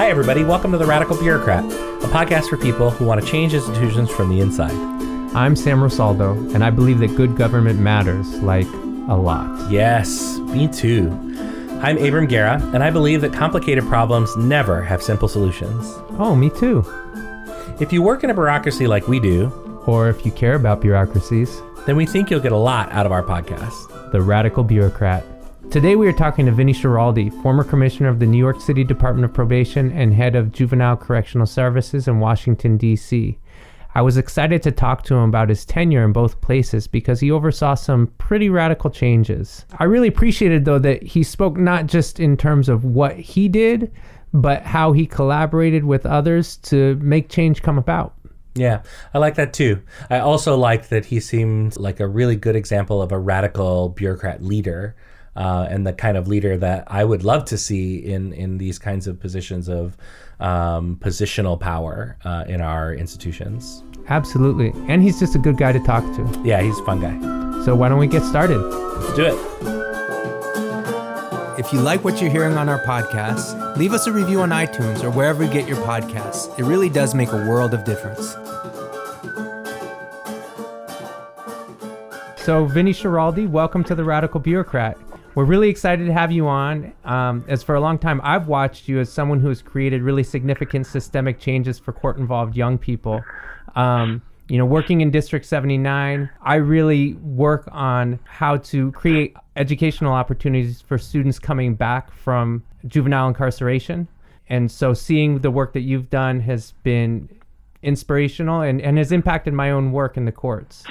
Hi, everybody. Welcome to The Radical Bureaucrat, a podcast for people who want to change institutions from the inside. I'm Sam Rosaldo, and I believe that good government matters, like a lot. Yes, me too. I'm Abram Guerra, and I believe that complicated problems never have simple solutions. Oh, me too. If you work in a bureaucracy like we do, Or if you care about bureaucracies, then we think you'll get a lot out of our podcast. the radical bureaucrat. Today we are talking to Vinny Schiraldi, former commissioner of the New York City Department of Probation and head of Juvenile Correctional Services in Washington, D.C. I was excited to talk to him about his tenure in both places because he oversaw some pretty radical changes. I really appreciated, though, that he spoke not just in terms of what he did, but how he collaborated with others to make change come about. Yeah, I like that too. I also like that he seemed like a really good example of a radical bureaucrat leader. Uh, and the kind of leader that I would love to see in, in these kinds of positions of um, positional power uh, in our institutions. Absolutely. And he's just a good guy to talk to. Yeah, he's a fun guy. So why don't we get started? Let's do it. If you like what you're hearing on our podcast, leave us a review on iTunes or wherever you get your podcasts. It really does make a world of difference. So, Vinny Schiraldi, welcome to the Radical Bureaucrat. We're really excited to have you on. Um, as for a long time, I've watched you as someone who has created really significant systemic changes for court involved young people. Um, you know, working in District 79, I really work on how to create educational opportunities for students coming back from juvenile incarceration. And so, seeing the work that you've done has been inspirational and, and has impacted my own work in the courts.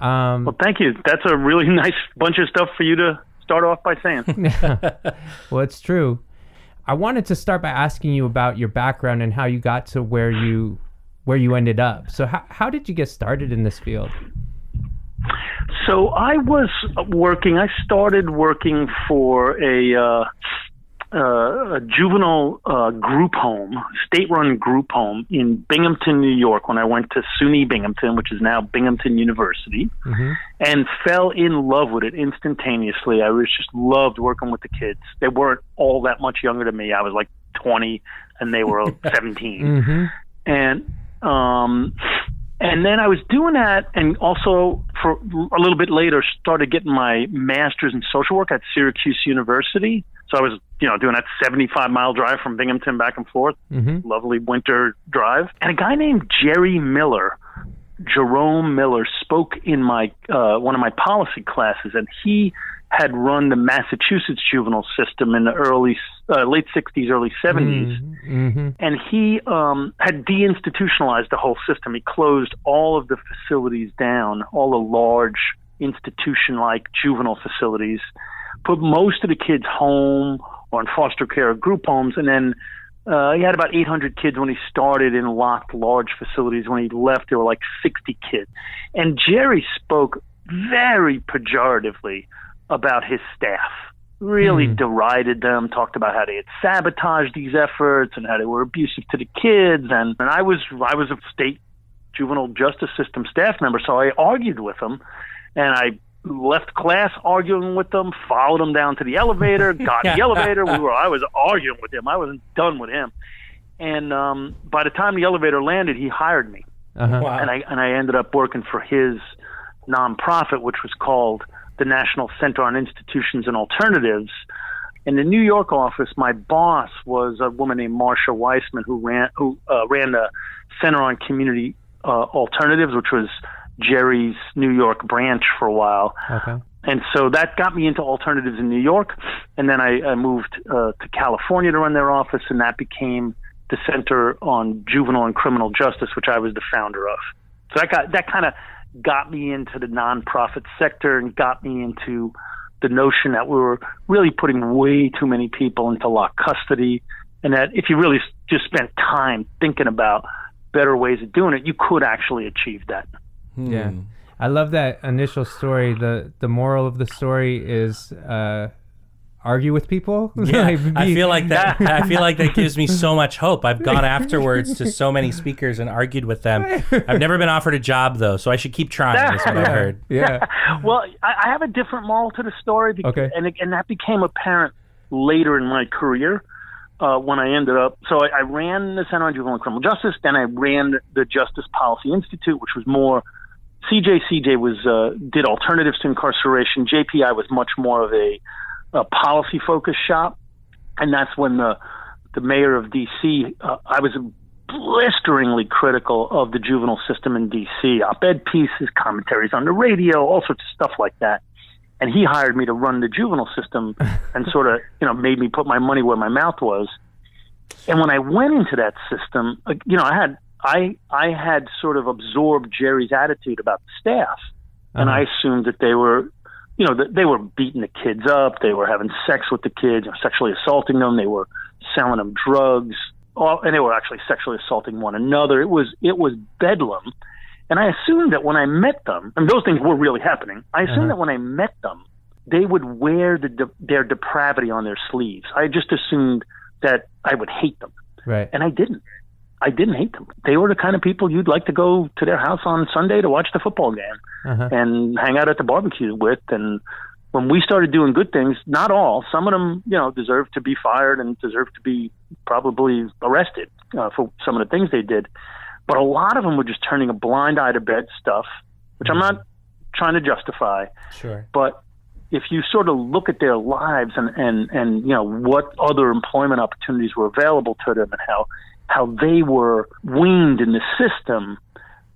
Um, Well, thank you. That's a really nice bunch of stuff for you to start off by saying. Well, it's true. I wanted to start by asking you about your background and how you got to where you where you ended up. So how how did you get started in this field? so I was working. I started working for a uh, uh, a juvenile uh, group home, state-run group home in Binghamton, New York. When I went to SUNY Binghamton, which is now Binghamton University, and fell in love with it instantaneously. I was just loved working with the kids. They weren't all that much younger than me. I was like 20, and they were 17. Mm-hmm. and um and then I was doing that and also for a little bit later started getting my master's in social work at Syracuse University. So I was, you know, doing that 75 mile drive from Binghamton back and forth. Mm-hmm. Lovely winter drive. And a guy named Jerry Miller, Jerome Miller spoke in my uh, one of my policy classes and he had run the Massachusetts juvenile system in the early uh, late 60s early 70s Mm-hmm. and he um, had deinstitutionalized the whole system. He closed all of the facilities down, all the large institution-like juvenile facilities, put most of the kids home or in foster care or group homes, and then uh, he had about 800 kids when he started in locked large facilities. When he left, there were like 60 kids. And Jerry spoke very pejoratively about his staff really derided them, talked about how they had sabotaged these efforts and how they were abusive to the kids. And, and I was I was a state juvenile justice system staff member, so I argued with him, and I left class arguing with them, followed him down to the elevator, got in the elevator. We were I was arguing with him. I wasn't done with him. And um, by the time the elevator landed, he hired me Uh-huh. Wow. and I and I ended up working for his nonprofit, which was called the National Center on Institutions and Alternatives. In the New York office, my boss was a woman named Marcia Weissman, who ran who uh, ran the Center on Community uh, Alternatives, which was Jerry's New York branch for a while. Okay. And so that got me into alternatives in New York. And then I, I moved uh, to California to run their office, and that became the Center on Juvenile and Criminal Justice, which I was the founder of. So that got that kind of got me into the nonprofit sector and got me into the notion that we were really putting way too many people into lock custody, and that if you really just spent time thinking about better ways of doing it, you could actually achieve that. Yeah. I love that initial story. The the moral of the story is uh, argue with people. Yeah, Like, I feel like that. I feel like that gives me so much hope. I've gone afterwards to so many speakers and argued with them. I've never been offered a job though, so I should keep trying. Is what I heard. Yeah. well, I, I have a different moral to the story, because, Okay. and it- and that became apparent later in my career. uh, when I ended up. So I, I ran the Center on Juvenile and Criminal Justice. Then I ran the Justice Policy Institute, which was more. CJ CJ was uh, did alternatives to incarceration. JPI was much more of a, a policy focused shop, and that's when the the mayor of DC. Uh, I was blisteringly critical of the juvenile system in DC. Op-ed pieces, commentaries on the radio, all sorts of stuff like that and he hired me to run the juvenile system and sort of you know made me put my money where my mouth was and when i went into that system uh, you know i had i i had sort of absorbed jerry's attitude about the staff uh-huh. and i assumed that they were you know that they were beating the kids up they were having sex with the kids sexually assaulting them they were selling them drugs and they were actually sexually assaulting one another it was it was bedlam and I assumed that when I met them, and those things were really happening, I assumed uh-huh. that when I met them, they would wear the de- their depravity on their sleeves. I just assumed that I would hate them. Right. And I didn't. I didn't hate them. They were the kind of people you'd like to go to their house on Sunday to watch the football game uh-huh. and hang out at the barbecue with. And when we started doing good things, not all, some of them, you know, deserved to be fired and deserved to be probably arrested uh, for some of the things they did. But a lot of them were just turning a blind eye to bad stuff, which I'm not trying to justify. Sure. But if you sort of look at their lives and, and, and you know what other employment opportunities were available to them and how how they were weaned in the system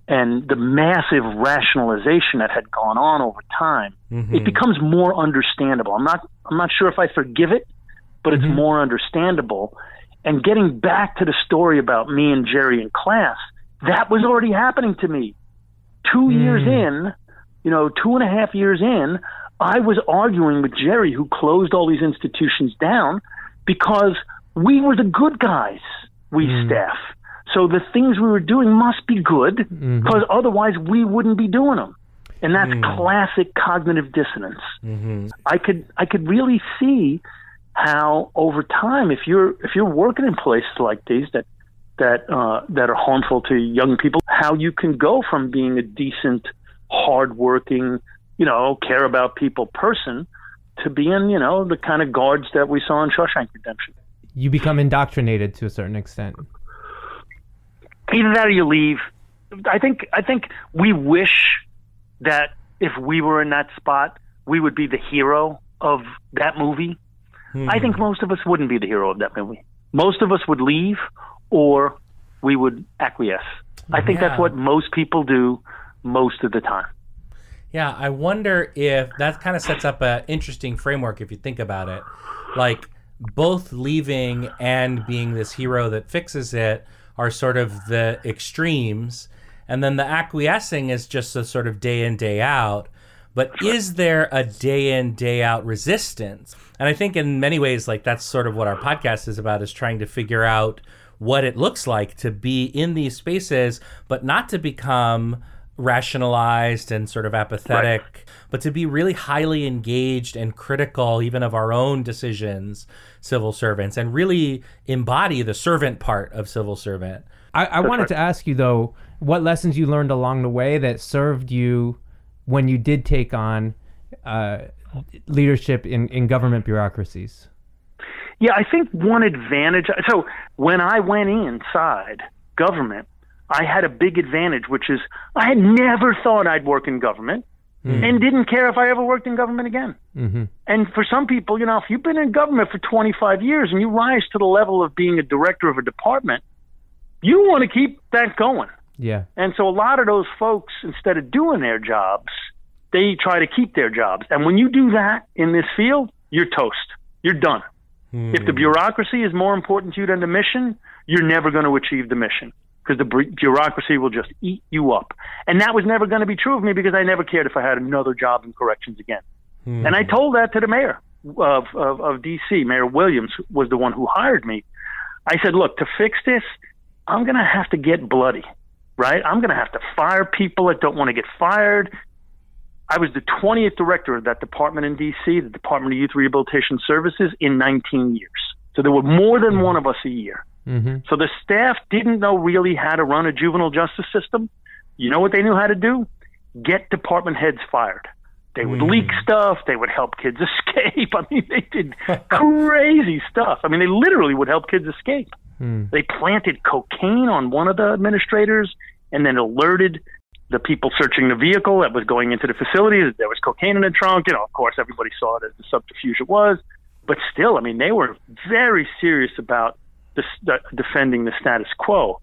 and the massive rationalization that had gone on over time, mm-hmm. it becomes more understandable. I'm not I'm not sure if I forgive it, but it's mm-hmm. more understandable. And getting back to the story about me and Jerry in class, that was already happening to me. Two mm. years in, you know, two and a half years in, I was arguing with Jerry, who closed all these institutions down, because we were the good guys, we mm. staff. So the things we were doing must be good, because mm-hmm. otherwise we wouldn't be doing them. And that's mm. classic cognitive dissonance. Mm-hmm. I could I could really see how over time, if you're if you're working in places like these that that uh, that are harmful to young people. How you can go from being a decent, hardworking, you know, care about people person to being, you know, the kind of guards that we saw in Shawshank Redemption. You become indoctrinated to a certain extent. Either that or you leave. I think I think we wish that if we were in that spot, we would be the hero of that movie. Hmm. I think most of us wouldn't be the hero of that movie. Most of us would leave or we would acquiesce. I think yeah. that's what most people do most of the time. Yeah, I wonder if that kind of sets up an interesting framework if you think about it. Like both leaving and being this hero that fixes it are sort of the extremes, and then the acquiescing is just a sort of day in, day out. But is there a day in, day out resistance? And I think in many ways, like that's sort of what our podcast is about, is trying to figure out what it looks like to be in these spaces, but not to become rationalized and sort of apathetic, right. but to be really highly engaged and critical, even of our own decisions, civil servants, and really embody the servant part of civil servant. I, I wanted to ask you, though, what lessons you learned along the way that served you when you did take on uh, leadership in, in government bureaucracies? Yeah, I think one advantage. So when I went inside government, I had a big advantage, which is I had never thought I'd work in government. Mm-hmm. and didn't care if I ever worked in government again. Mm-hmm. And for some people, you know, if you've been in government for 25 years and you rise to the level of being a director of a department, you want to keep that going. Yeah. And so a lot of those folks, instead of doing their jobs, they try to keep their jobs. And when you do that in this field, you're toast. You're done. Hmm. If the bureaucracy is more important to you than the mission, you're never going to achieve the mission because the bureaucracy will just eat you up. And that was never going to be true of me because I never cared if I had another job in corrections again. Hmm. And I told that to the mayor of, of, of D.C., Mayor Williams was the one who hired me. I said, look, to fix this, I'm going to have to get bloody, right? I'm going to have to fire people that don't want to get fired. I was the 20th director of that department in D.C., the Department of Youth Rehabilitation Services, in 19 years. So there were more than mm-hmm. one of us a year. Mm-hmm. So the staff didn't know really how to run a juvenile justice system. You know what they knew how to do? Get department heads fired. They would leak stuff. They would help kids escape. I mean, they did crazy stuff. I mean, they literally would help kids escape. They planted cocaine on one of the administrators and then alerted the people searching the vehicle that was going into the facility that there was cocaine in the trunk. You know, of course, everybody saw it as the subterfuge it was. But still, I mean, they were very serious about the, the, defending the status quo.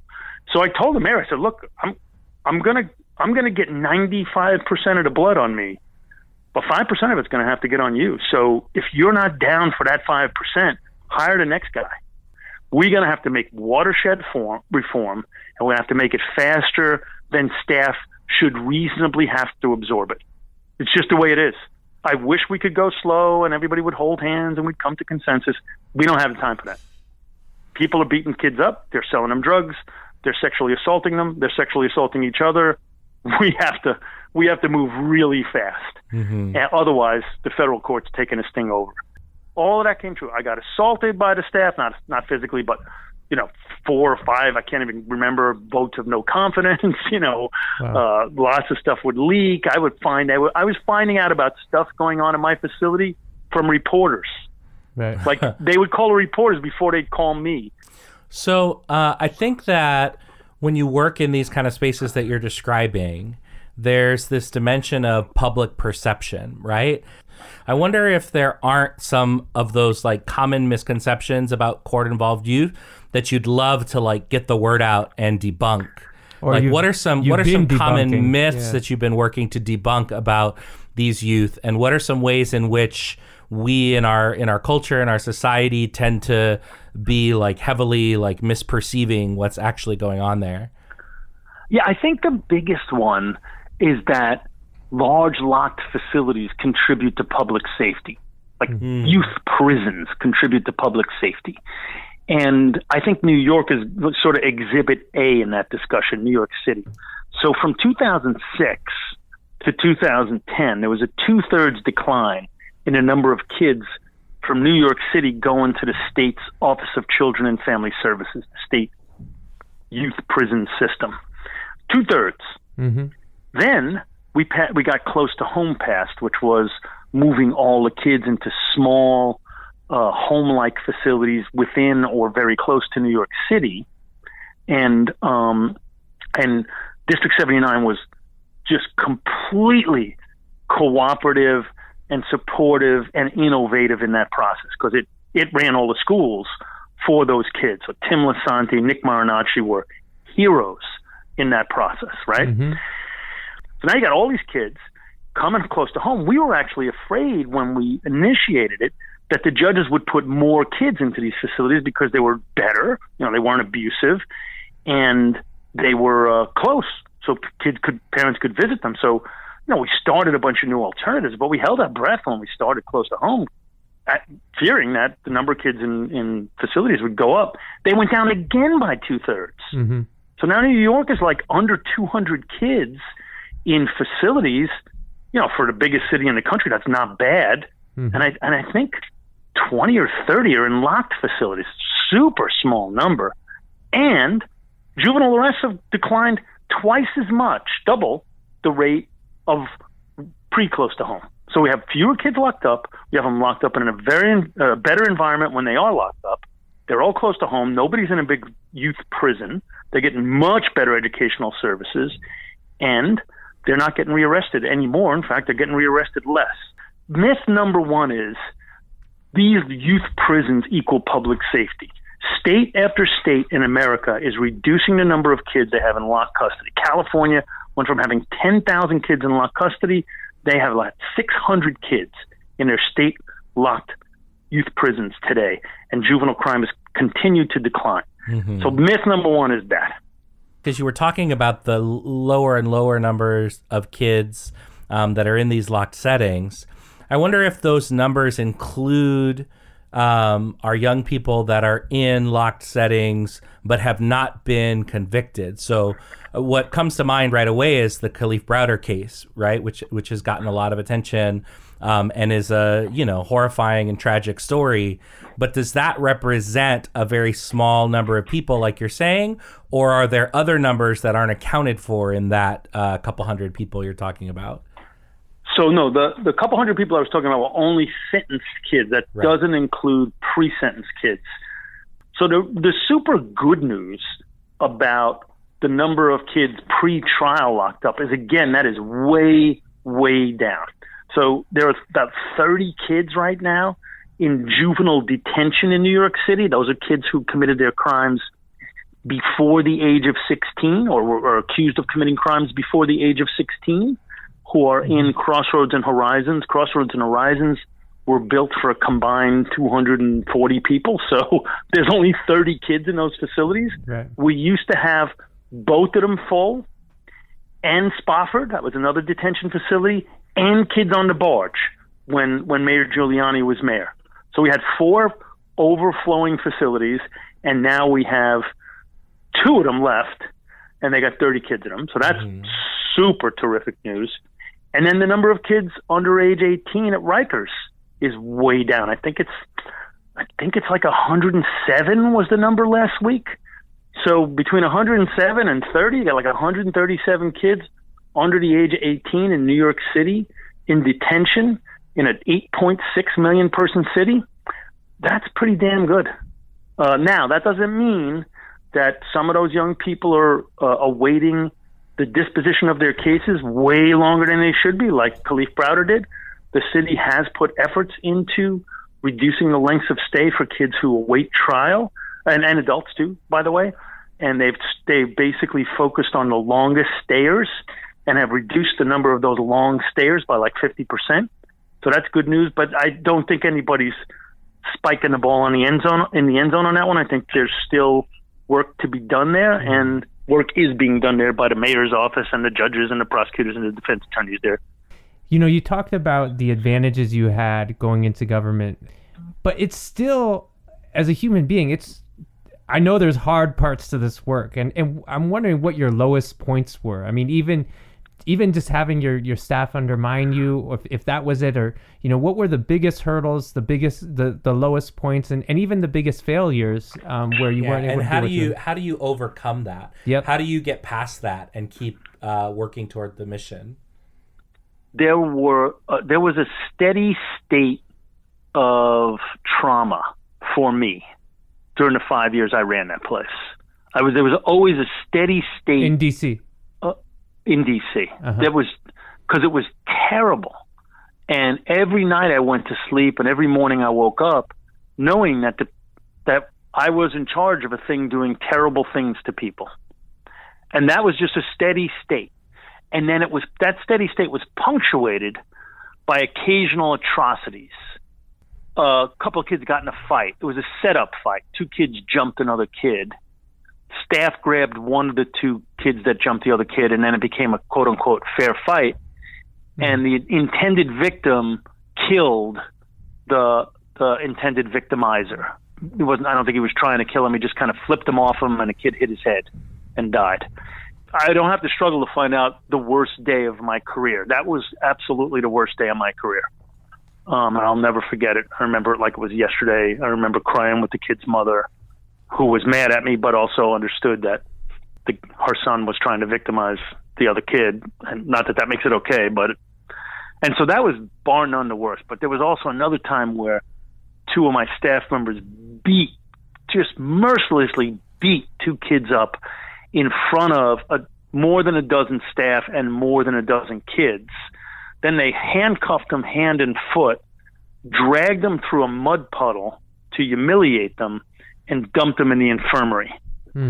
So I told the mayor, I said, "Look, I'm I'm gonna I'm gonna get 95 percent of the blood on me, but five percent of it's gonna have to get on you. So if you're not down for that five percent, hire the next guy. We're gonna have to make watershed form, reform, and we have to make it faster than staff should reasonably have to absorb it. It's just the way it is. I wish we could go slow and everybody would hold hands and we'd come to consensus. We don't have the time for that. People are beating kids up. They're selling them drugs. They're sexually assaulting them. They're sexually assaulting each other. We have to we have to move really fast. Mm-hmm. And otherwise, the federal court's taking this thing over. All of that came true. I got assaulted by the staff, not not physically, but you know, four or five, I can't even remember, votes of no confidence, you know, wow. uh, lots of stuff would leak. I would find, I, would, I was finding out about stuff going on in my facility from reporters. Right. like they would call the reporters before they'd call me. So uh, I think that when you work in these kind of spaces that you're describing, there's this dimension of public perception, right? I wonder if there aren't some of those like common misconceptions about court involved youth that you'd love to like get the word out and debunk. Or like what are some what are some common myths yeah. that you've been working to debunk about these youth and what are some ways in which we in our in our culture and our society tend to be like heavily like misperceiving what's actually going on there? Yeah, I think the biggest one is that large locked facilities contribute to public safety. Like mm-hmm. youth prisons contribute to public safety. And I think New York is sort of exhibit A in that discussion, New York City. So from 2006 to 2010, there was a two thirds decline in a number of kids from New York City going to the state's Office of Children and Family Services, the state youth prison system. Two thirds. Mm-hmm. Then we pa- we got close to home passed, which was moving all the kids into small uh, home-like facilities within or very close to New York City, and um, and District 79 was just completely cooperative and supportive and innovative in that process because it it ran all the schools for those kids. So Tim Lisante, Nick Marinacci were heroes in that process, right? Mm-hmm. So now you got all these kids coming close to home. We were actually afraid when we initiated it that the judges would put more kids into these facilities because they were better, you know, they weren't abusive, and they were uh, close, so kids could parents could visit them. So, you know, we started a bunch of new alternatives, but we held our breath when we started close to home, at, fearing that the number of kids in in facilities would go up. They went down again by two thirds. Mm-hmm. So now New York is like under 200 kids in facilities. You know, for the biggest city in the country, that's not bad. Mm-hmm. And I and I think 20 or 30 are in locked facilities, super small number. And juvenile arrests have declined twice as much, double the rate of pretty close to home. So we have fewer kids locked up. We have them locked up in a very uh, better environment when they are locked up. They're all close to home. Nobody's in a big youth prison. They're getting much better educational services, and they're not getting rearrested anymore. In fact, they're getting rearrested less. Myth number one is these youth prisons equal public safety. State after state in America is reducing the number of kids they have in locked custody. California went from having 10,000 kids in locked custody, they have like 600 kids in their state locked youth prisons today, and juvenile crime has continued to decline. Mm-hmm. So, myth number one is that. Because you were talking about the lower and lower numbers of kids um, that are in these locked settings. I wonder if those numbers include um, are young people that are in locked settings but have not been convicted. So, uh, what comes to mind right away is the Kalief Browder case, right, which which has gotten a lot of attention um, and is a you know horrifying and tragic story. But does that represent a very small number of people, like you're saying, or are there other numbers that aren't accounted for in that uh, couple hundred people you're talking about? So no, the the couple hundred people I was talking about were only sentenced kids. That Right. doesn't include pre-sentence kids. So the the super good news about the number of kids pre-trial locked up is again that is way way down. So there are about 30 kids right now in juvenile detention in New York City. Those are kids who committed their crimes before the age of 16 or were accused of committing crimes before the age of 16 who are in Crossroads and Horizons. Crossroads and Horizons were built for a combined 240 people. So there's only 30 kids in those facilities. Right. We used to have both of them full and Spofford, that was another detention facility, and kids on the barge when, when Mayor Giuliani was mayor. So we had four overflowing facilities, and now we have two of them left, and they got 30 kids in them. So that's mm-hmm. super terrific news. And then the number of kids under age 18 at Rikers is way down. I think it's I think it's like 107 was the number last week. So between 107 and 30, you got like 137 kids under the age of 18 in New York City in detention in an 8.6 million person city. That's pretty damn good. Uh, now, that doesn't mean that some of those young people are uh, awaiting the disposition of their cases way longer than they should be, like Kalief Browder did. The city has put efforts into reducing the lengths of stay for kids who await trial, and, and adults too, by the way. And they've they've basically focused on the longest stayers and have reduced the number of those long stayers by like fifty percent. So that's good news. But I don't think anybody's spiking the ball on the end zone in the end zone on that one. I think there's still work to be done there, and work is being done there by the mayor's office and the judges and the prosecutors and the defense attorneys there. You know, you talked about the advantages you had going into government, but it's still, as a human being, it's. I know there's hard parts to this work, and, and I'm wondering what your lowest points were. I mean, even even just having your, your staff undermine you, if, if that was it, or you know, what were the biggest hurdles, the biggest, the, the lowest points, and, and even the biggest failures um, where you Yeah, weren't able and to how deal do with you them? how do you overcome that? Yep. How do you get past that and keep uh, working toward the mission? there were uh, there was a steady state of trauma for me during the five years I ran that place. I was there was always a steady state in DC? In DC. Uh-huh. That was because it was terrible. And every night I went to sleep, and every morning I woke up knowing that the, that I was in charge of a thing doing terrible things to people, and that was just a steady state. And then it was that steady state was punctuated by occasional atrocities. a couple of kids got in a fight. It was a setup fight. Two kids jumped another kid staff grabbed one of the two kids that jumped the other kid, and then it became a quote unquote fair fight. And the intended victim killed the the intended victimizer. It wasn't. I don't think he was trying to kill him. He just kind of flipped him off him, and the kid hit his head and died. I don't have to struggle to find out the worst day of my career. That was absolutely the worst day of my career. Um, and I'll never forget it. I remember it like it was yesterday. I remember crying with the kid's mother who was mad at me, but also understood that the, her son was trying to victimize the other kid, and not that that makes it okay, but and so that was bar none the worst. But there was also another time where two of my staff members beat, just mercilessly beat two kids up in front of a, more than a dozen staff and more than a dozen kids. Then they handcuffed them hand and foot, dragged them through a mud puddle to humiliate them, and dumped them in the infirmary.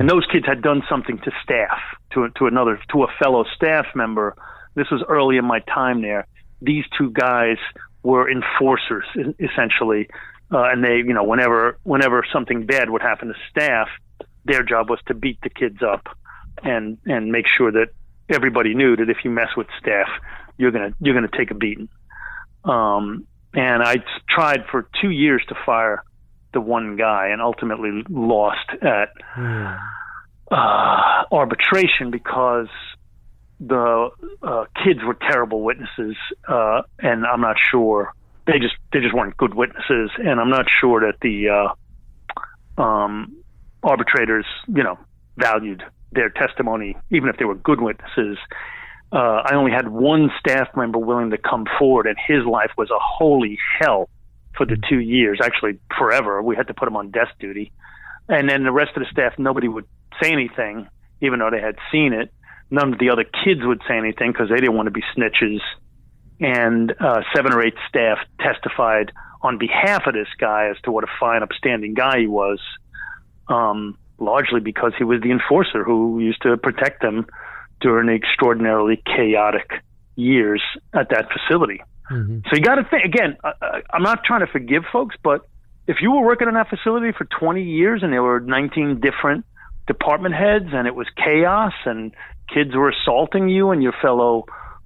And those kids had done something to staff, to to another, to a fellow staff member. This was early in my time there. These two guys were enforcers, essentially, uh, and they, you know, whenever whenever something bad would happen to staff, their job was to beat the kids up and and make sure that everybody knew that if you mess with staff, you're gonna you're gonna take a beating. Um, and I tried for two years to fire the one guy, and ultimately lost at uh, arbitration because the uh, kids were terrible witnesses, uh, and I'm not sure. They just they just weren't good witnesses, and I'm not sure that the uh, um, arbitrators, you know, valued their testimony, even if they were good witnesses. uh, I only had one staff member willing to come forward, and his life was a holy hell for the two years, actually forever. We had to put him on desk duty, and then the rest of the staff, nobody would say anything, even though they had seen it. None of the other kids would say anything because they didn't want to be snitches. And uh, seven or eight staff testified on behalf of this guy as to what a fine, upstanding guy he was. Um, largely because he was the enforcer who used to protect them during the extraordinarily chaotic years at that facility. Mm-hmm. So you got to think again. I, I'm not trying to forgive folks, but if you were working in that facility for 20 years and there were 19 different department heads and it was chaos and kids were assaulting you and your fellow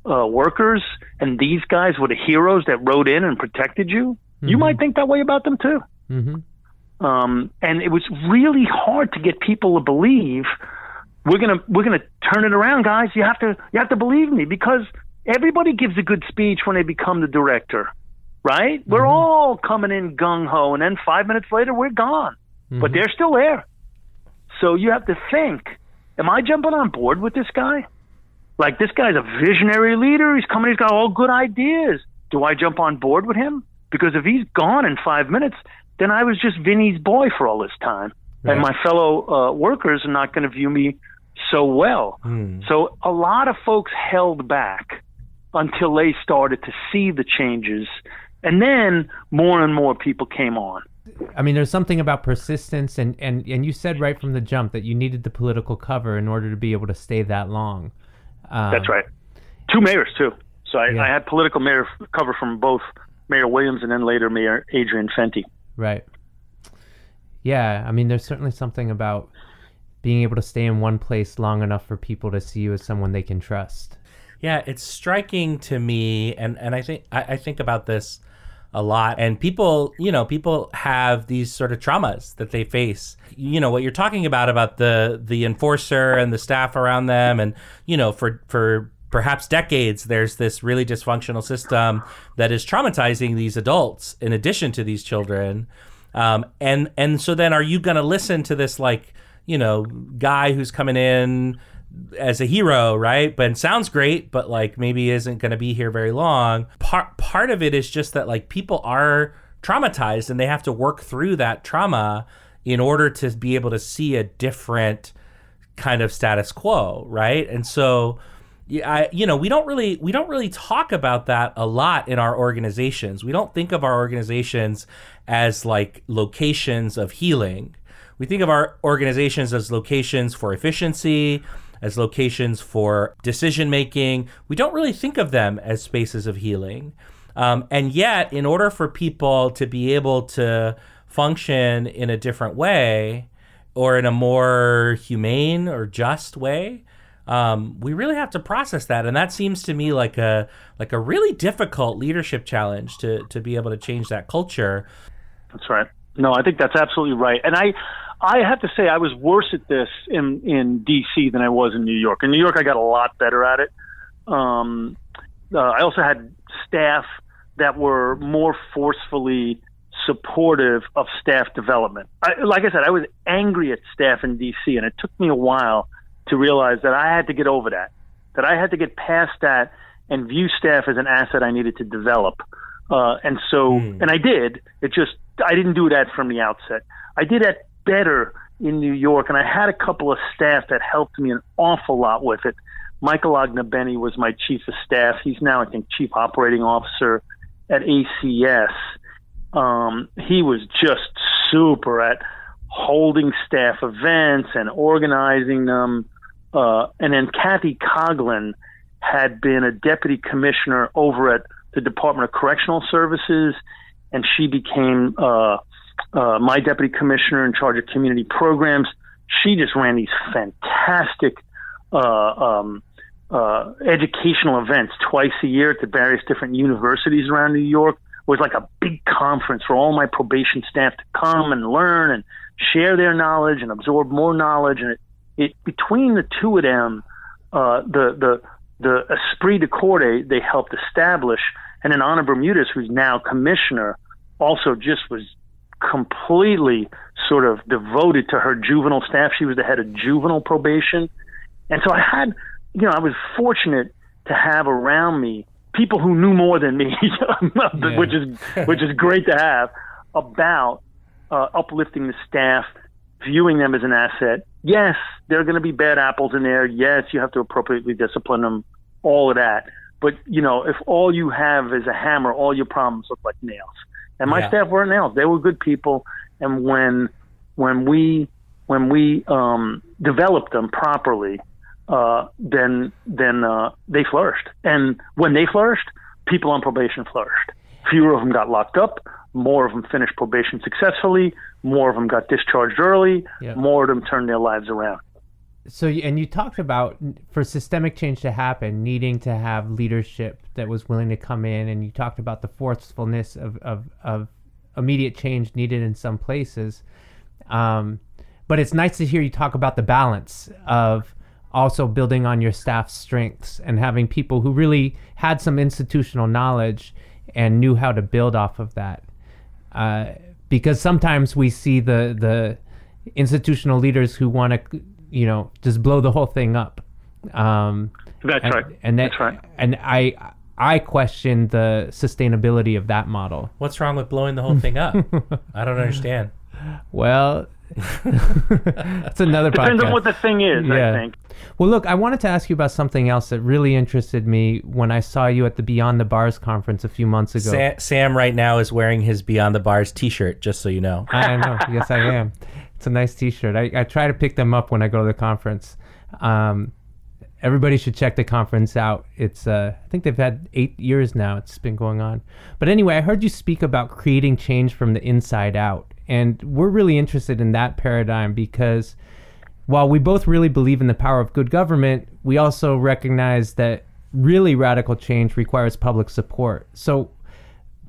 uh, workers and these guys were the heroes that rode in and protected you, mm-hmm. you might think that way about them too. Mm-hmm. Um, and it was really hard to get people to believe we're gonna we're gonna turn it around, guys. You have to you have to believe me because everybody gives a good speech when they become the director, right? Mm-hmm. We're all coming in gung ho, and then five minutes later we're gone, mm-hmm. but they're still there. So you have to think: Am I jumping on board with this guy? Like this guy's a visionary leader. He's coming. He's got all good ideas. Do I jump on board with him? Because if he's gone in five minutes, then I was just Vinny's boy for all this time, right. and my fellow uh, workers are not going to view me so well. Mm. So a lot of folks held back until they started to see the changes, and then more and more people came on. I mean, there's something about persistence, and, and, and you said right from the jump that you needed the political cover in order to be able to stay that long. Um, That's right. Two mayors, too. So I, yeah. I had political mayor cover from both Mayor Williams and then later Mayor Adrian Fenty. Right. Yeah, I mean, there's certainly something about being able to stay in one place long enough for people to see you as someone they can trust. Yeah, it's striking to me, and and I think I, I think about this a lot. And people you know people have these sort of traumas that they face. You know what you're talking about about the the enforcer and the staff around them and you know for for perhaps decades there's this really dysfunctional system that is traumatizing these adults in addition to these children. Um, and and so then are you going to listen to this like you know guy who's coming in as a hero, right? But sounds great, but like maybe isn't going to be here very long. Part part of it is just that like people are traumatized and they have to work through that trauma in order to be able to see a different kind of status quo, right? And so I, you know, we don't really we don't really talk about that a lot in our organizations. We don't think of our organizations as like locations of healing. We think of our organizations as locations for efficiency, as locations for decision making. We don't really think of them as spaces of healing. Um, and yet, in order for people to be able to function in a different way or in a more humane or just way, um, we really have to process that, and that seems to me like a like a really difficult leadership challenge to to be able to change that culture. That's right. No, I think that's absolutely right, and I I have to say I was worse at this in in D.C. than I was in New York. In New York, I got a lot better at it. Um, uh, I also had staff that were more forcefully supportive of staff development. I, like I said, I was angry at staff in D.C. and it took me a while to realize that I had to get over that, that I had to get past that and view staff as an asset I needed to develop. Uh, and so, mm. and I did. It just I didn't do that from the outset. I did that better in New York, and I had a couple of staff that helped me an awful lot with it. Michael Agnabenny was my chief of staff. He's now, I think, chief operating officer at ACS. Um, he was just super at holding staff events and organizing them. Uh, and then Kathy Coughlin had been a deputy commissioner over at the Department of Correctional Services, and she became uh, uh, my deputy commissioner in charge of community programs. She just ran these fantastic uh, um, uh, educational events twice a year at the various different universities around New York. It was like a big conference for all my probation staff to come and learn and share their knowledge and absorb more knowledge. And it, it between the two of them, uh, the the the esprit de corps they, they helped establish, and then Ana Bermudez, who's now commissioner, also just was completely sort of devoted to her juvenile staff. She was the head of juvenile probation. And so I had, you know, I was fortunate to have around me people who knew more than me, Yeah. which is which is great to have about uh, uplifting the staff, viewing them as an asset. Yes, there are going to be bad apples in there. Yes, you have to appropriately discipline them. All of that. But you know, if all you have is a hammer, all your problems look like nails. And my Yeah. staff weren't nails; they were good people. And when when we when we um, developed them properly, uh, then then uh, they flourished. And when they flourished, people on probation flourished. Fewer of them got locked up. More of them finished probation successfully. More of them got discharged early. Yeah. More of them turned their lives around. So, and you talked about for systemic change to happen, needing to have leadership that was willing to come in, and you talked about the forcefulness of of, of immediate change needed in some places. Um, but it's nice to hear you talk about the balance of also building on your staff's strengths and having people who really had some institutional knowledge and knew how to build off of that. Uh, because sometimes we see the the institutional leaders who want to, you know, just blow the whole thing up. Um, That's and, right. And that, That's right. And I I question the sustainability of that model. What's wrong with blowing the whole thing up? I don't understand. Well, it's another Depends podcast. on what the thing is. Yeah. I think. Well, look, I wanted to ask you about something else that really interested me when I saw you at the Beyond the Bars conference a few months ago. Sam, Sam right now is wearing his Beyond the Bars T-shirt, just so you know. I know. Yes, I am. It's a nice T-shirt. I, I try to pick them up when I go to the conference. Um, everybody should check the conference out. It's uh, I think they've had eight years now. It's been going on. But anyway, I heard you speak about creating change from the inside out, and we're really interested in that paradigm because while we both really believe in the power of good government, we also recognize that really radical change requires public support. So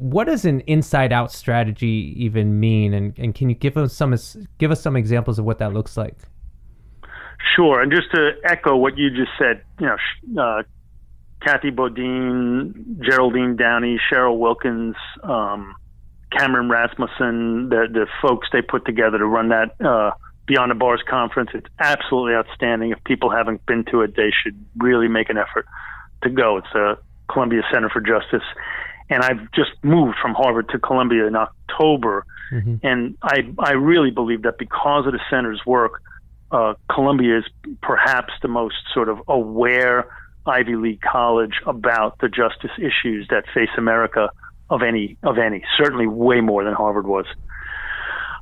what does an inside out strategy even mean and, and can you give us some give us some examples of what that looks like Sure, and just to echo what you just said, you know, uh, Kathy Boudin, Geraldine Downey, Cheryl Wilkins, um, Cameron Rasmussen, the the folks they put together to run that uh, Beyond the Bars conference, it's absolutely outstanding. If people haven't been to it, they should really make an effort to go. It's a Columbia Center for Justice, and I've just moved from Harvard to Columbia in October, and I I really believe that because of the center's work uh, Columbia is perhaps the most sort of aware Ivy League college about the justice issues that face America of any of any. Certainly, way more than Harvard was.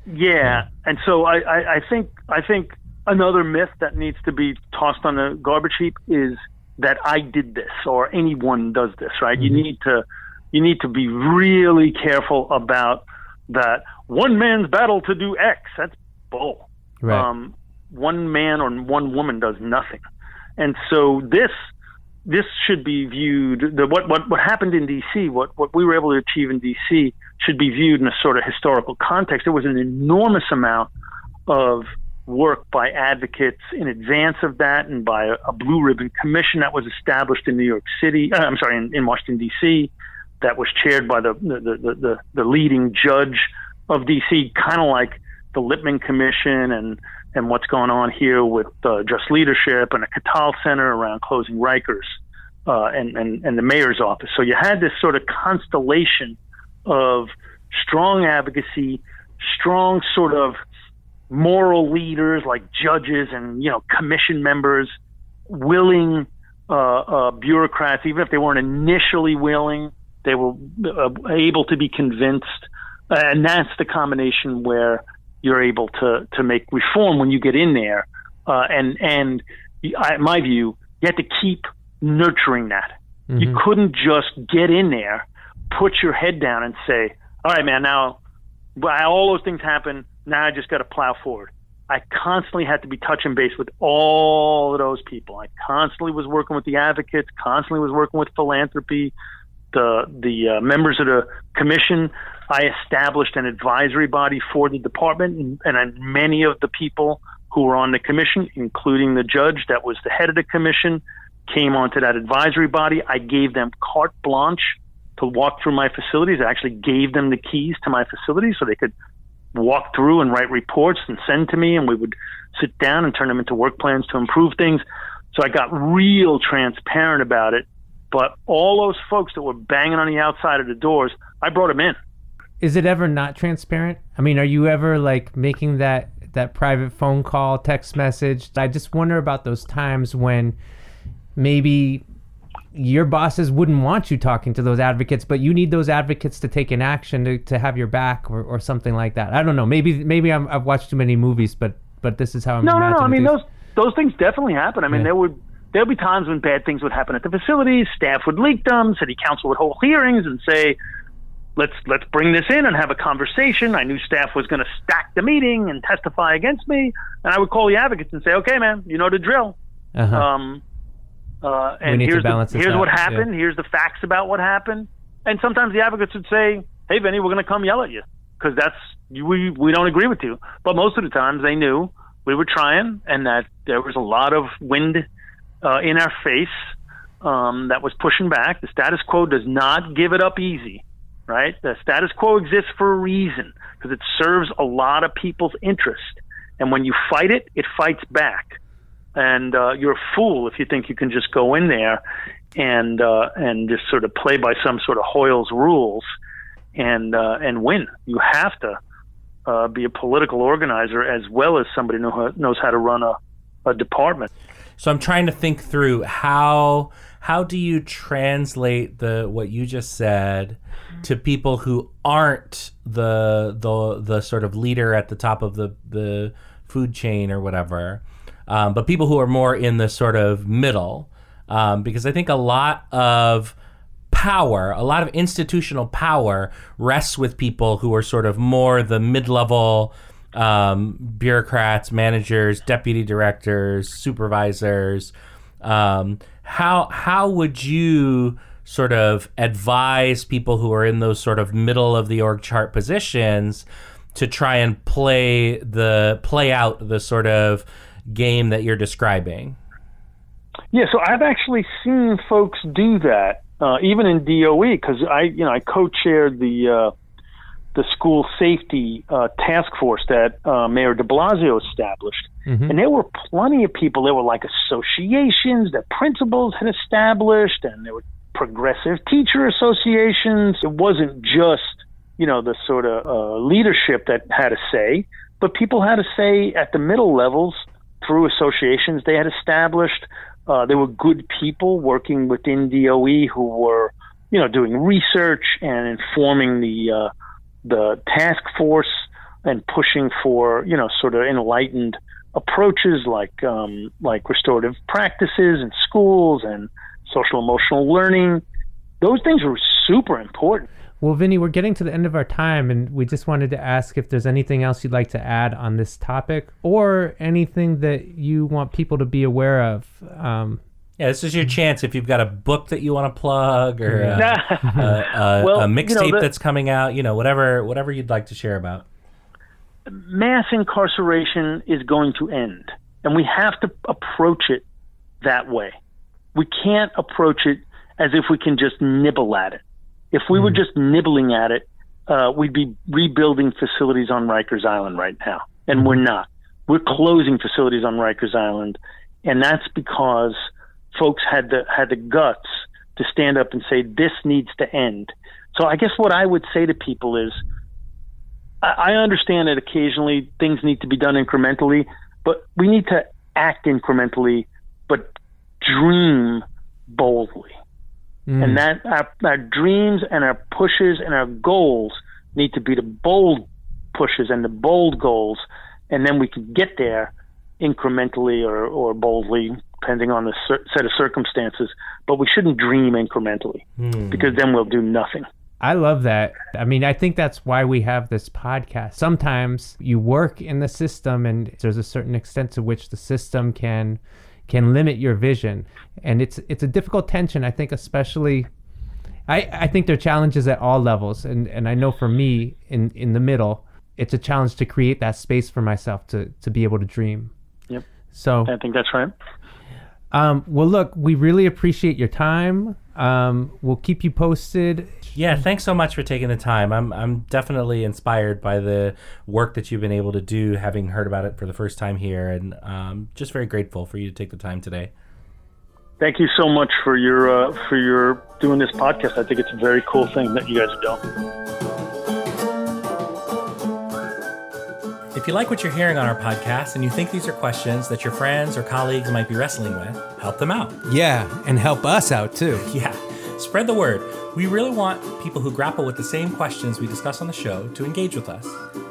Yeah, and so I, I, I think I think another myth that needs to be tossed on the garbage heap is that I did this or anyone does this. Right? You need to you need to be really careful about that one man's battle to do X. That's bull right um, one man or one woman does nothing. And so this this should be viewed the what what what happened in DC, what what we were able to achieve in DC should be viewed in a sort of historical context. There was an enormous amount of work by advocates in advance of that and by a, a blue ribbon commission that was established in New York City, uh, I'm sorry, in, in Washington DC that was chaired by the the, the, the, the leading judge of DC, kind of like the Lippman Commission and and what's going on here with uh, just leadership and a Katal Center around closing Rikers uh, and, and and the mayor's office. So you had this sort of constellation of strong advocacy, strong sort of moral leaders like judges and you know commission members, willing uh, uh, bureaucrats, even if they weren't initially willing, they were uh, able to be convinced, and that's the combination where you're able to to make reform when you get in there. Uh, and and I, in my view, you have to keep nurturing that. You couldn't just get in there, put your head down, and say, "All right, man, now all those things happen. Now I just got to plow forward." I constantly had to be touching base with all of those people. I constantly was working with the advocates, constantly was working with philanthropy, the the uh, members of the commission. I established an advisory body for the department, and, and many of the people who were on the commission, including the judge that was the head of the commission, came onto that advisory body. I gave them carte blanche to walk through my facilities. I actually gave them the keys to my facilities so they could walk through and write reports and send to me, and we would sit down and turn them into work plans to improve things. So I got real transparent about it But all those folks that were banging on the outside of the doors, I brought them in. Is it ever not transparent? I mean, are you ever like making that that private phone call, text message? I just wonder about those times when maybe your bosses wouldn't want you talking to those advocates, but you need those advocates to take an action to, to have your back or, or something like that. I don't know. Maybe maybe I'm, I've watched too many movies, but but this is how I'm. No, no, no. I mean these. those those things definitely happen. I mean Yeah. there would there'll be times when bad things would happen at the facilities. Staff would leak them. City council would hold hearings and say, "Let's let's bring this in and have a conversation." I knew staff was going to stack the meeting and testify against me, and I would call the advocates and say, "Okay, man, you know the drill." Uh-huh. Um, uh, and here's, the, here's out, what yeah. happened. Here's the facts about what happened. And sometimes the advocates would say, "Hey, Vinny, we're going to come yell at you because that's we we don't agree with you." But most of the times, they knew we were trying, and that there was a lot of wind uh, in our face um, that was pushing back. The status quo does not give it up easy, right? The status quo exists for a reason because it serves a lot of people's interest. And when you fight it, it fights back. And uh, you're a fool if you think you can just go in there and uh, and just sort of play by some sort of Hoyle's rules and uh, and win. You have to uh, be a political organizer as well as somebody who knows how to run a, a department. So I'm trying to think through how how do you translate the what you just said to people who aren't the the the sort of leader at the top of the the food chain or whatever, um, but people who are more in the sort of middle, um, because I think a lot of power, a lot of institutional power rests with people who are sort of more the mid-level um, bureaucrats, managers, deputy directors, supervisors. Um, how how would you sort of advise people who are in those sort of middle of the org chart positions to try and play the play out the sort of game that you're describing? Yeah, so I've actually seen folks do that, uh, even in DOE, because I, you know, I co-chaired the uh, the school safety uh, task force that uh, Mayor De Blasio established, and there were plenty of people. There were like associations that principals had established, and there were progressive teacher associations. It wasn't just you know the sort of uh, leadership that had a say, but people had a say at the middle levels through associations they had established. Uh, there were good people working within DOE who were, you know, doing research and informing the uh, the task force and pushing for, you know, sort of enlightened approaches like um, like restorative practices in schools and social emotional learning. Those things were super important. Well, Vinny, we're getting to the end of our time, and we just wanted to ask if there's anything else you'd like to add on this topic or anything that you want people to be aware of. Um, Yeah, this is your mm-hmm. chance if you've got a book that you want to plug or uh, uh, uh, a, a, Well, a you know, mixtape that's coming out, you know, whatever whatever you'd like to share about. mass incarceration is going to end, and we have to approach it that way. We can't approach it as if we can just nibble at it. If we were mm-hmm. just nibbling at it, uh, we'd be rebuilding facilities on Rikers Island right now, and we're mm-hmm. not. We're closing facilities on Rikers Island, and that's because folks had the had the guts to stand up and say this needs to end. So I guess what I would say to people is I I understand that occasionally things need to be done incrementally, but we need to act incrementally, but dream boldly. Mm. And that our, our dreams and our pushes and our goals need to be the bold pushes and the bold goals, and then we can get there incrementally or, or boldly, depending on the cer- set of circumstances. But we shouldn't dream incrementally hmm. because then we'll do nothing. I love that. I mean, I think that's why we have this podcast. Sometimes you work in the system and there's a certain extent to which the system can can limit your vision. And it's it's a difficult tension, I think especially I, I think there are challenges at all levels and, and I know for me in, in the middle, it's a challenge to create that space for myself to, to be able to dream. Yep. So I think that's right. Um, well look, we really appreciate your time. Um, we'll keep you posted. Yeah, thanks so much for taking the time. I'm I'm definitely inspired by the work that you've been able to do, having heard about it for the first time here, and um, just very grateful for you to take the time today. Thank you so much for your uh, for your doing this podcast. I think it's a very cool thing that you guys are doing. If you like what you're hearing on our podcast and you think these are questions that your friends or colleagues might be wrestling with, help them out. Yeah, and help us out too. Yeah, spread the word. We really want people who grapple with the same questions we discuss on the show to engage with us.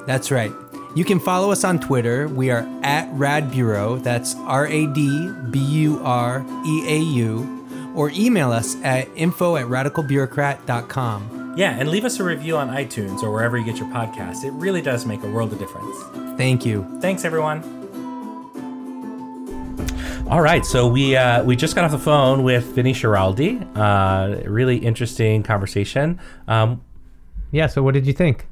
That's right. You can follow us on Twitter. We are at Rad Bureau. That's R A D B U R E A U. Or email us at info at radicalbureaucrat.com. Yeah, and leave us a review on iTunes or wherever you get your podcast. It really does make a world of difference. Thank you. Thanks, everyone. All right, so we uh, we just got off the phone with Vinny Schiraldi. Uh, really interesting conversation. Um, Yeah. So what did you think?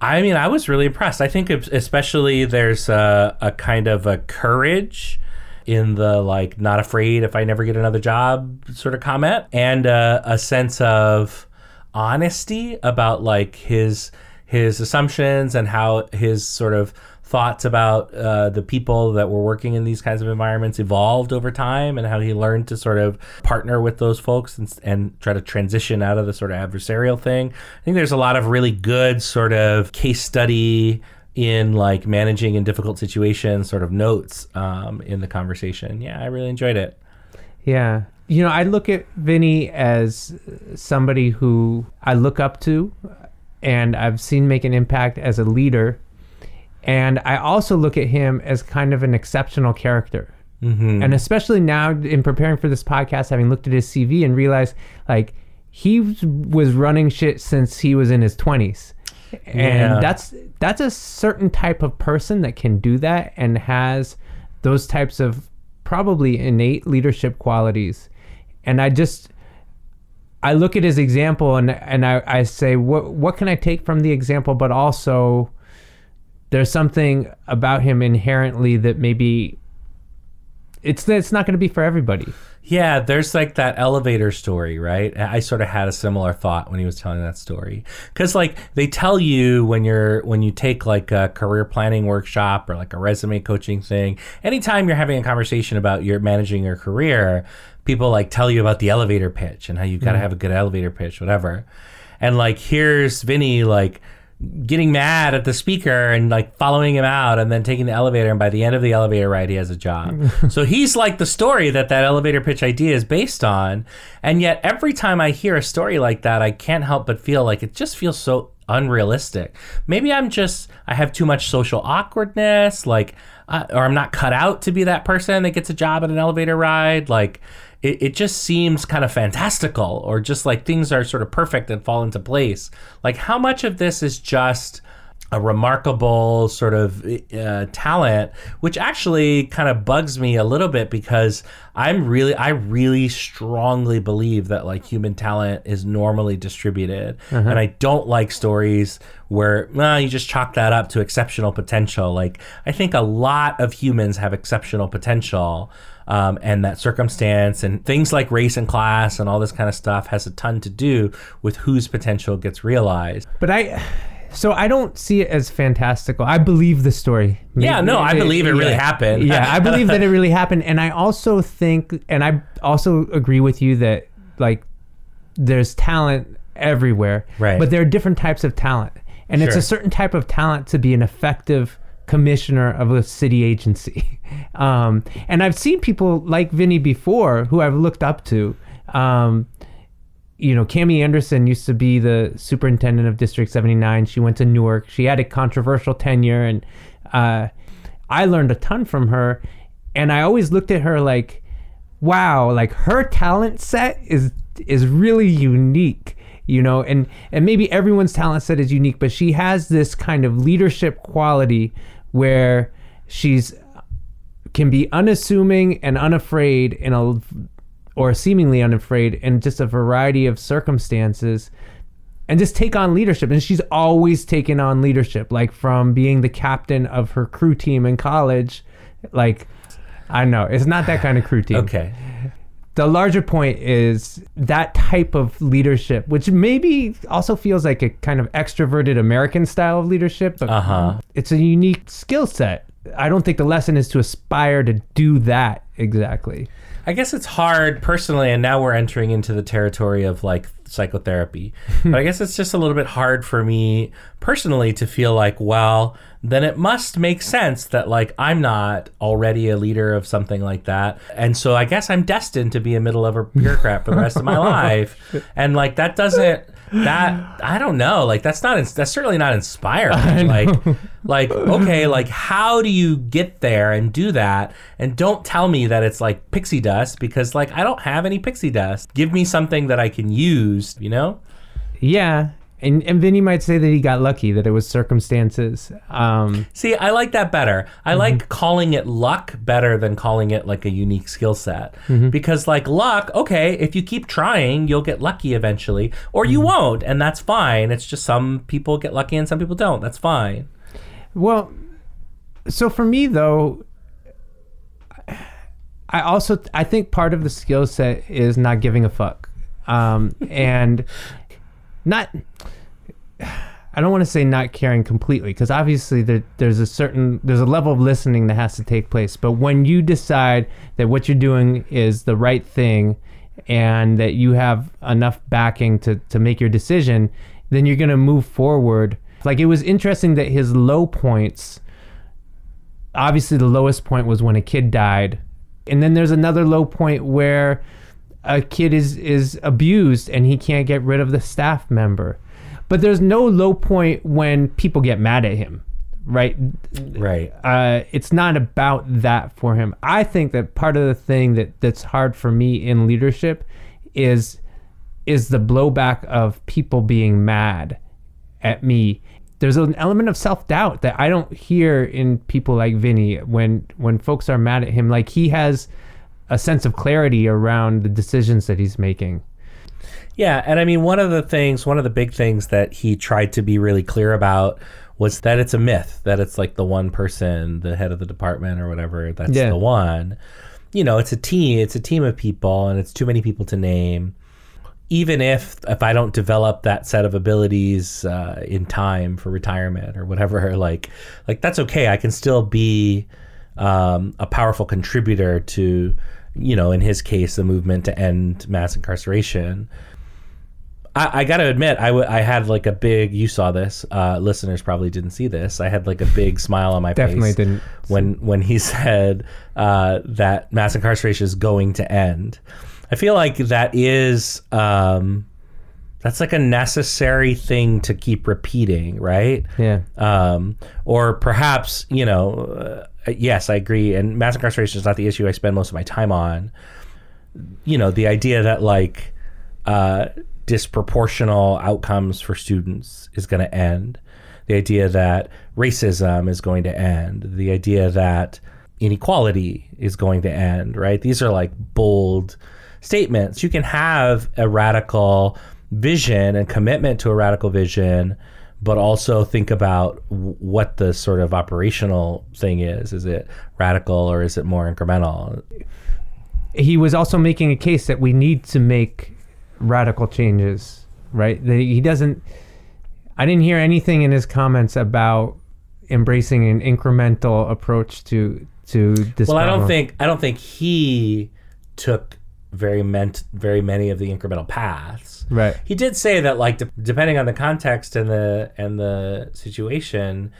I mean, I was really impressed. I think especially there's a, a kind of a courage in the like not afraid if I never get another job sort of comment, and uh, a sense of honesty about like his his assumptions and how his sort of thoughts about uh, the people that were working in these kinds of environments evolved over time and how he learned to sort of partner with those folks and, and try to transition out of the sort of adversarial thing. I think there's a lot of really good sort of case study in like managing in difficult situations sort of notes um, in the conversation. Yeah, I really enjoyed it. Yeah. You know, I look at Vinny as somebody who I look up to and I've seen make an impact as a leader. And I also look at him as kind of an exceptional character. Mm-hmm. And especially now in preparing for this podcast, having looked at his CV and realized like he was- was running shit since he was in his 20s. And Yeah. that's that's a certain type of person that can do that and has those types of probably innate leadership qualities. And I just I look at his example and and I, I say what what can I take from the example, but also there's something about him inherently that maybe it's it's not going to be for everybody. Yeah, there's like that elevator story, right? I sort of had a similar thought when he was telling that story. Cuz like they tell you when you're when you take like a career planning workshop or like a resume coaching thing, anytime you're having a conversation about your managing your career, people like tell you about the elevator pitch and how you've got to have a good elevator pitch, whatever. And like here's Vinny like getting mad at the speaker and like following him out and then taking the elevator and by the end of the elevator ride he has a job. So he's like the story that that elevator pitch idea is based on and yet every time i hear a story like that i can't help but feel like it just feels so unrealistic. Maybe i'm just i have too much social awkwardness like uh, or i'm not cut out to be that person that gets a job at an elevator ride like it, it just seems kind of fantastical or just like things are sort of perfect and fall into place. Like, how much of this is just a remarkable sort of uh, talent, which actually kind of bugs me a little bit because I'm really, I really strongly believe that like human talent is normally distributed. Mm-hmm. And I don't like stories where well, you just chalk that up to exceptional potential. Like, I think a lot of humans have exceptional potential um, and that circumstance and things like race and class and all this kind of stuff has a ton to do with whose potential gets realized. But I so I don't see it as fantastical. I believe the story. Yeah, no, I believe it really yeah. happened. yeah, I believe that it really happened, and I also think, and I also agree with you that like there's talent everywhere, Right. But there are different types of talent, and it's a certain type of talent to be an effective commissioner of a city agency. Um, and I've seen people like Vinny before who I've looked up to. Um, you know, Cami Anderson used to be the superintendent of District 79. She went to Newark. She had a controversial tenure, and uh, I learned a ton from her. And I always looked at her like, wow, like her talent set is is really unique, you know. And and maybe everyone's talent set is unique, but she has this kind of leadership quality where she's can be unassuming and unafraid in a or seemingly unafraid in just a variety of circumstances and just take on leadership. And she's always taken on leadership like from being the captain of her crew team in college. Like i know. It's not that kind of crew team. Okay. the larger point is that type of leadership which maybe also feels like a kind of extroverted american style of leadership but Uh-huh. it's a unique skill set i don't think the lesson is to aspire to do that exactly I guess it's hard personally, and now we're entering into the territory of like psychotherapy. but I guess it's just a little bit hard for me personally to feel like, well, then it must make sense that like I'm not already a leader of something like that. And so I guess I'm destined to be a middle of a bureaucrat for the rest of my life. And like that doesn't that I don't know. Like that's not that's certainly not inspiring. Like like okay, like how do you get there and do that? And don't tell me that it's like pixie dust because like I don't have any pixie dust. Give me something that I can use, you know? Yeah. And, and Vinny might say that he got lucky, that it was circumstances. Um, See, I like that better. I Mm-hmm. like calling it luck better than calling it like a unique skill set. Mm-hmm. Because, like, luck, okay, if you keep trying, you'll get lucky eventually, or Mm-hmm. you won't, and that's fine. It's just some people get lucky and some people don't. That's fine. well, so for me though, I also I think part of the skill set is not giving a fuck, um, and not. I don't want to say not caring completely because obviously there, there's a certain there's a level of listening that has to take place. But when you decide that what you're doing is the right thing and that you have enough backing to to make your decision, then you're gonna move forward. Like it was interesting that his low points obviously the lowest point was when a kid died and then there's another low point where a kid is is abused and he can't get rid of the staff member but there's no low point when people get mad at him right Right. uh, it's not about that for him. I think that part of the thing that that's hard for me in leadership is is the blowback of people being mad at me. There's an element of self doubt that I don't hear in people like Vinny when when folks are mad at him. Like he has a sense of clarity around the decisions that he's making. Yeah, and I mean one of the things, one of the big things that he tried to be really clear about was that it's a myth that it's like the one person, the head of the department or whatever, that's Yeah. the one. You know, it's a team, it's a team of people and it's too many people to name. Even if if I don't develop that set of abilities uh, in time for retirement or whatever, like like that's okay. I can still be um, a powerful contributor to, you know, in his case, the movement to end mass incarceration. I, I got to admit, I, w- I had like a big. You saw this. Uh, listeners probably didn't see this. I had like a big smile on my Definitely face didn't. when when he said uh, that mass incarceration is going to end. I feel like that is um, that's like a necessary thing to keep repeating, right? Yeah. um, or perhaps you know, uh, yes, I agree. And mass incarceration is not the issue I spend most of my time on. You know, the idea that like uh, disproportional outcomes for students is going to end. The idea that racism is going to end. The idea that inequality is going to end. Right? These are like bold statements. You can have a radical vision and commitment to a radical vision, but also think about what the sort of operational thing is. Is it radical or is it more incremental? he was also making a case that we need to make radical changes, right? That he doesn't. I didn't hear anything in his comments about embracing an incremental approach to to this. Well, I don't think I don't think he took very meant very many of the incremental paths. Right. He did say that, like, de- depending on the context and the and the situation,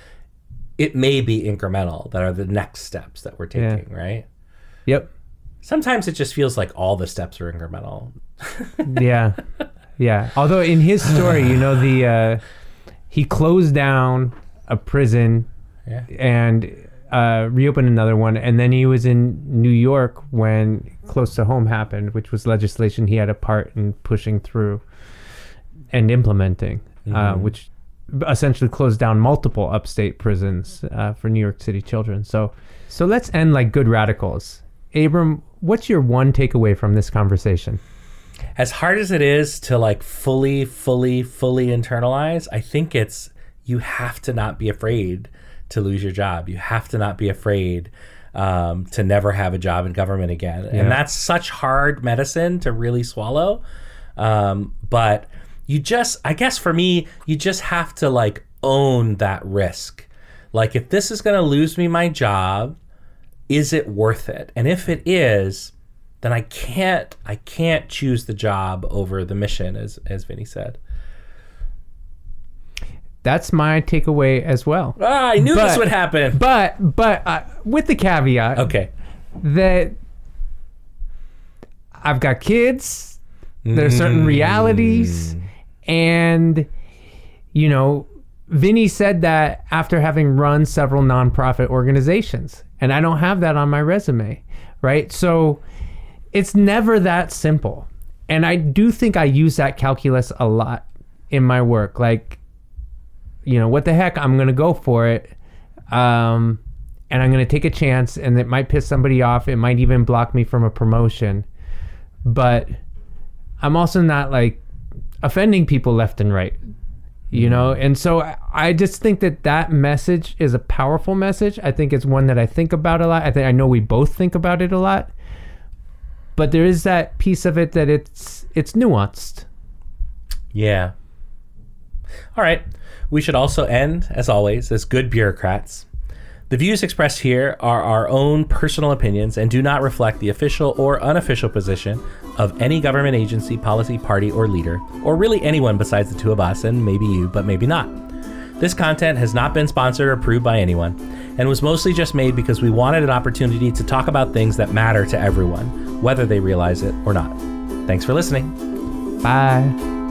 it may be incremental. That are the next steps that we're Yeah. taking, right? Yep. Sometimes it just feels like all the steps are incremental. Yeah. Yeah. Although in his story, you know, the uh, he closed down a prison Yeah. and uh, reopened another one, and then he was in New York when Close to Home happened, which was legislation he had a part in pushing through and implementing, uh, which essentially closed down multiple upstate prisons uh, for New York City children. So, so let's end like good radicals. Abram, what's your one takeaway from this conversation? as hard as it is to like fully, fully, fully internalize, I think it's you have to not be afraid to lose your job. You have to not be afraid um, to never have a job in government again. Yeah. And that's such hard medicine to really swallow. Um, but you just, I guess for me, you just have to like own that risk. Like, if this is going to lose me my job, is it worth it? And if it is, then I can't I can't choose the job over the mission, as as Vinny said. That's my takeaway as well. Ah, I knew this But- would happen. But but uh, with the caveat Okay. that I've got kids. There's Mm. certain realities, and you know, Vinny said that after having run several nonprofit organizations, and I don't have that on my resume, right? So it's never that simple, and I do think I use that calculus a lot in my work, like. You know what the heck? I'm gonna go for it. Um, and I'm going to take a chance, and it might piss somebody off. It might even block me from a promotion. But I'm also not like offending people left and right, you know? And so I- I just think that that message is a powerful message. I think it's one that I think about a lot. I think I know we both think about it a lot. But there is that piece of it that it's it's nuanced. Yeah. All right. We should also end, as always, as good bureaucrats. The views expressed here are our own personal opinions and do not reflect the official or unofficial position of any government agency, policy, party, or leader, or really anyone besides the two of us, and maybe you, but maybe not. This content has not been sponsored or approved by anyone, and was mostly just made because we wanted an opportunity to talk about things that matter to everyone, whether they realize it or not. Thanks for listening. Bye.